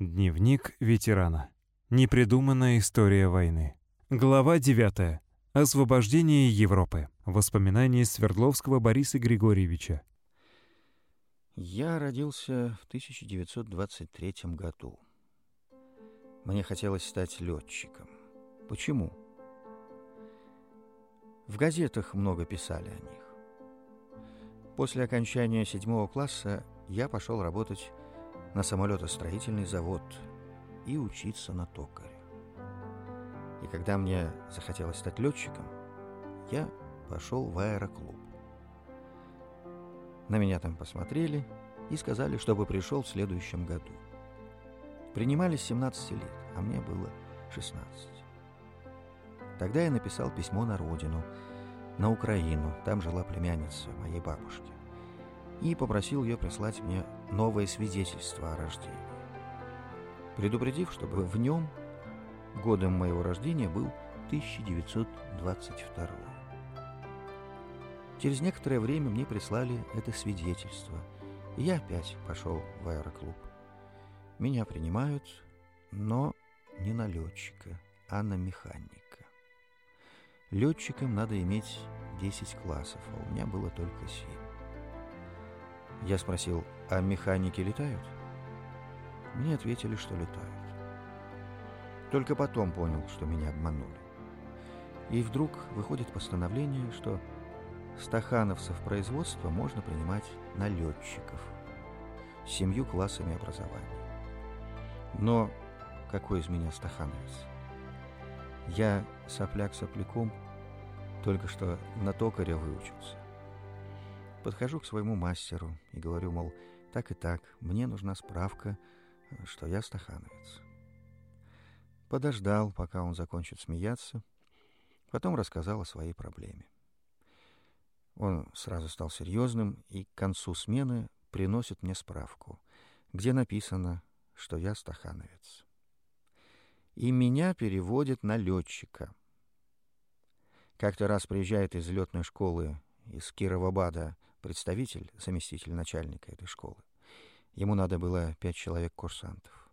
Дневник ветерана. Непридуманная история войны. Глава 9. Освобождение Европы. Воспоминания Свердловского Бориса Григорьевича. Я родился в 1923 году. Мне хотелось стать летчиком. Почему? В газетах много писали о них. После окончания седьмого класса я пошел работать на самолетостроительный завод и учиться на токаря. И когда мне захотелось стать летчиком, я пошел в аэроклуб. На меня там посмотрели и сказали, чтобы пришел в следующем году. Принимали с 17 лет, а мне было 16. Тогда я написал письмо на родину, на Украину, там жила племянница моей бабушки, и попросил ее прислать мне новое свидетельство о рождении, предупредив, чтобы в нем годом моего рождения был 1922. Через некоторое время мне прислали это свидетельство, и я опять пошел в аэроклуб. Меня принимают, но не на летчика, а на механика. Летчикам надо иметь 10 классов, а у меня было только 7. Я спросил, а механики летают? Мне ответили, что летают. Только потом понял, что меня обманули. И вдруг выходит постановление, что стахановцев производства можно принимать на летчиков семью классами образования. Но какой из меня стахановец? Я сопляк сопляком, только что на токаря выучился. Подхожу к своему мастеру и говорю, мол, так и так, мне нужна справка, что я стахановец. Подождал, пока он закончит смеяться, потом рассказал о своей проблеме. Он сразу стал серьезным и к концу смены приносит мне справку, где написано, что я стахановец. И меня переводят на летчика. Как-то раз приезжает из летной школы из Кировабада представитель, заместитель начальника этой школы. Ему надо было пять человек курсантов.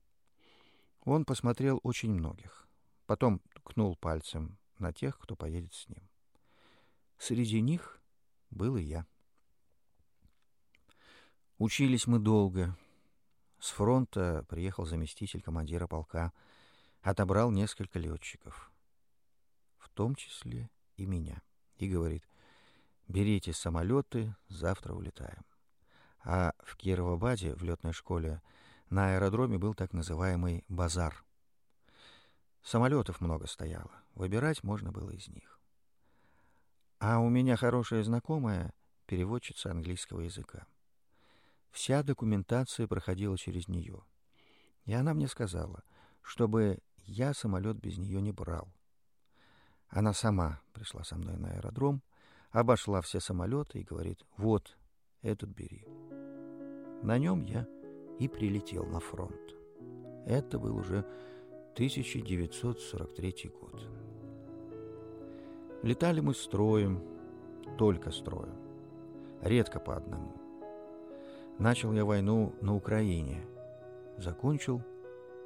Он посмотрел очень многих, потом ткнул пальцем на тех, кто поедет с ним. Среди них был и я. Учились мы долго. С фронта приехал заместитель командира полка, отобрал несколько летчиков, в том числе и меня, и говорит, берите самолеты, завтра улетаем. А в Кировобаде, в летной школе, на аэродроме был так называемый базар. Самолетов много стояло, выбирать можно было из них. А у меня хорошая знакомая, переводчица английского языка. Вся документация проходила через нее. И она мне сказала, чтобы я самолет без нее не брал. Она сама пришла со мной на аэродром, обошла все самолеты и говорит, вот, этот бери. На нем я и прилетел на фронт. Это был уже 1943 год. Летали мы строем, только строем, редко по одному. Начал я войну на Украине, закончил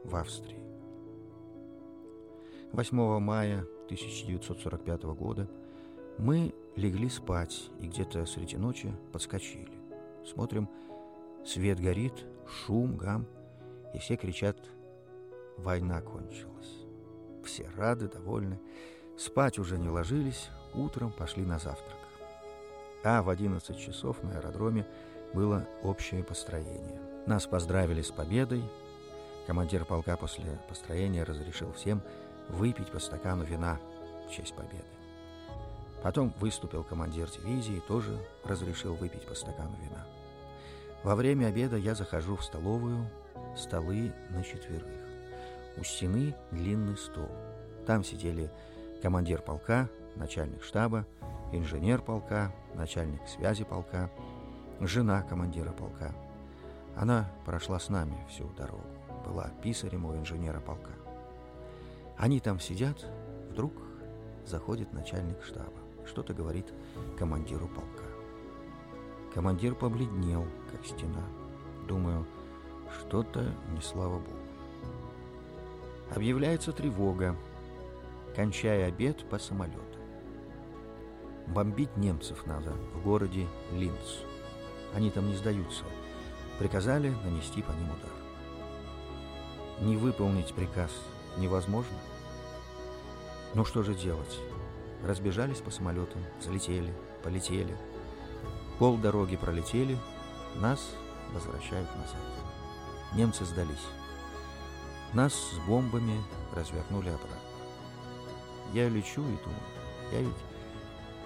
в Австрии. 8 мая 1945 года мы легли спать и где-то среди ночи подскочили. Смотрим, свет горит, шум, гам, и все кричат «Война кончилась». Все рады, довольны. Спать уже не ложились, утром пошли на завтрак. А в 11 часов на аэродроме было общее построение. Нас поздравили с победой. Командир полка после построения разрешил всем выпить по стакану вина в честь победы. Потом выступил командир дивизии тоже разрешил выпить по стакану вина. Во время обеда я захожу в столовую, столы на четверых. У стены длинный стол. Там сидели командир полка, начальник штаба, инженер полка, начальник связи полка, жена командира полка. Она прошла с нами всю дорогу, была писарем у инженера полка. Они там сидят, вдруг заходит начальник штаба, что-то говорит командиру полка. Командир побледнел, как стена. Думаю, что-то не слава богу. Объявляется тревога. Кончая обед по самолету. Бомбить немцев надо в городе Линц. Они там не сдаются. Приказали нанести по ним удар. Не выполнить приказ невозможно. Ну что же делать? Разбежались по самолетам, залетели, полетели. Пол дороги пролетели, нас возвращают назад. Немцы сдались. Нас с бомбами развернули обратно. Я лечу и думаю, я ведь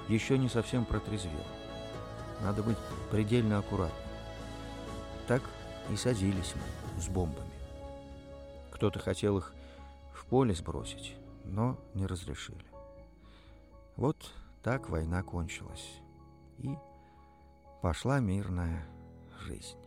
еще не совсем протрезвел. Надо быть предельно аккуратным. Так и садились мы с бомбами. Кто-то хотел их в поле сбросить, но не разрешили. Вот так война кончилась. И пошла мирная жизнь.